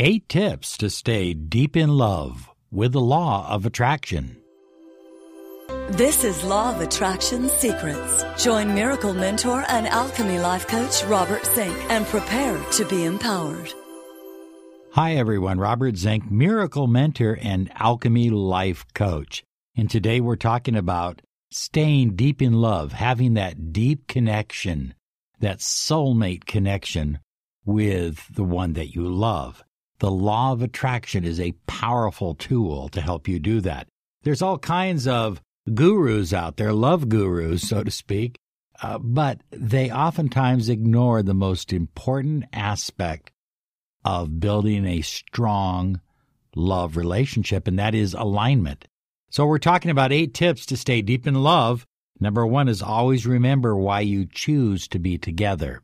Eight tips to stay deep in love with the law of attraction. This is Law of Attraction Secrets. Join Miracle Mentor and Alchemy Life Coach Robert Zink and prepare to be empowered. Hi, everyone. Robert Zink, Miracle Mentor and Alchemy Life Coach. And today we're talking about staying deep in love, having that deep connection, that soulmate connection with the one that you love. The law of attraction is a powerful tool to help you do that. There's all kinds of gurus out there, love gurus, so to speak, uh, but they oftentimes ignore the most important aspect of building a strong love relationship, and that is alignment. So, we're talking about eight tips to stay deep in love. Number one is always remember why you choose to be together.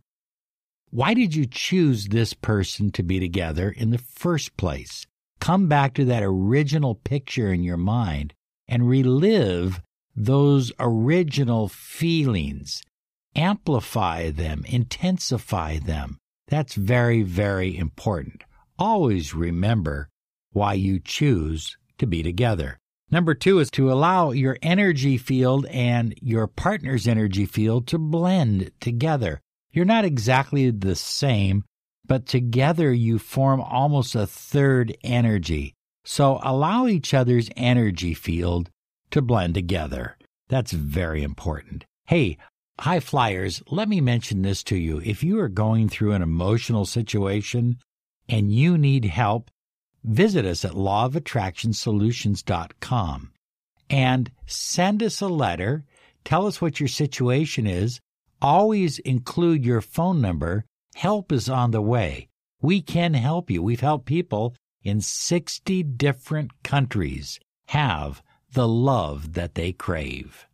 Why did you choose this person to be together in the first place? Come back to that original picture in your mind and relive those original feelings. Amplify them, intensify them. That's very, very important. Always remember why you choose to be together. Number two is to allow your energy field and your partner's energy field to blend together. You're not exactly the same, but together you form almost a third energy. So allow each other's energy field to blend together. That's very important. Hey, high flyers, let me mention this to you. If you are going through an emotional situation and you need help, visit us at lawofattractionsolutions.com and send us a letter. Tell us what your situation is. Always include your phone number. Help is on the way. We can help you. We've helped people in 60 different countries have the love that they crave.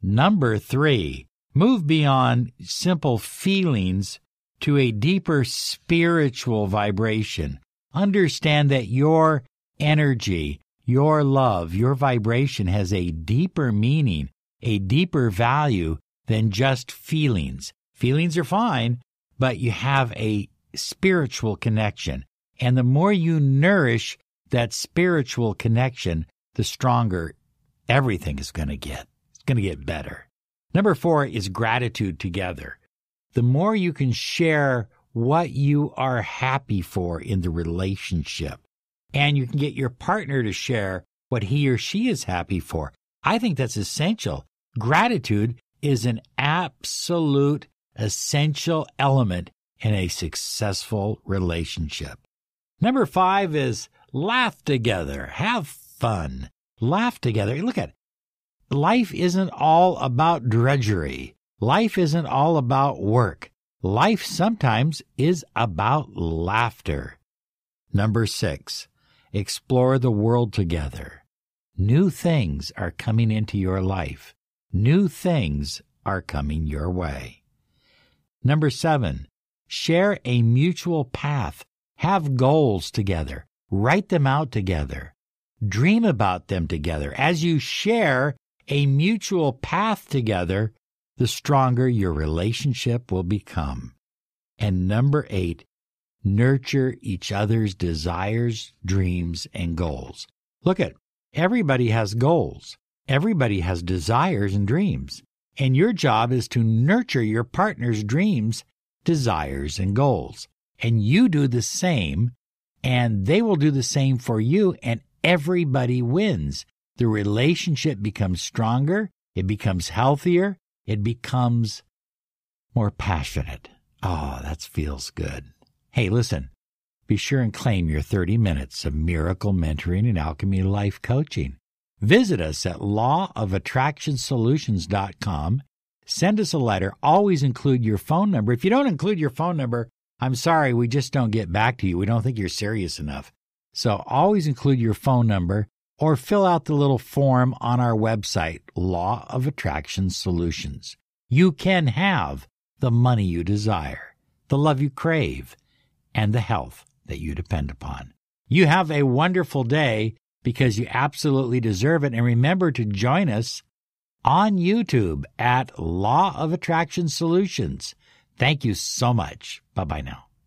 Number three, move beyond simple feelings to a deeper spiritual vibration. Understand that your energy, your love, your vibration has a deeper meaning, a deeper value than just feelings. Feelings are fine, but you have a spiritual connection. And the more you nourish that spiritual connection, the stronger everything is going to get. It's going to get better. Number four is gratitude together. The more you can share what you are happy for in the relationship. And you can get your partner to share what he or she is happy for. I think that's essential. Gratitude is an absolute essential element in a successful relationship. Number five is laugh together, have fun, laugh together. Look at it. life isn't all about drudgery. Life isn't all about work. Life sometimes is about laughter. Number six, explore the world together. New things are coming into your life. New things are coming your way. Number seven, share a mutual path. Have goals together. Write them out together. Dream about them together. As you share a mutual path together, the stronger your relationship will become. And number eight, nurture each other's desires, dreams, and goals. Look at everybody has goals. Everybody has desires and dreams. And your job is to nurture your partner's dreams, desires, and goals. And you do the same, and they will do the same for you, and everybody wins. The relationship becomes stronger, it becomes healthier, it becomes more passionate. Oh, that feels good. Hey, listen, be sure and claim your 30 minutes of miracle mentoring and alchemy life coaching. Visit us at lawofattractionsolutions.com. Send us a letter. Always include your phone number. If you don't include your phone number, I'm sorry, we just don't get back to you. We don't think you're serious enough. So always include your phone number or fill out the little form on our website, Law of Attraction Solutions. You can have the money you desire, the love you crave, and the health that you depend upon. You have a wonderful day because you absolutely deserve it. And remember to join us on YouTube at Law of Attraction Solutions. Thank you so much. Bye bye now.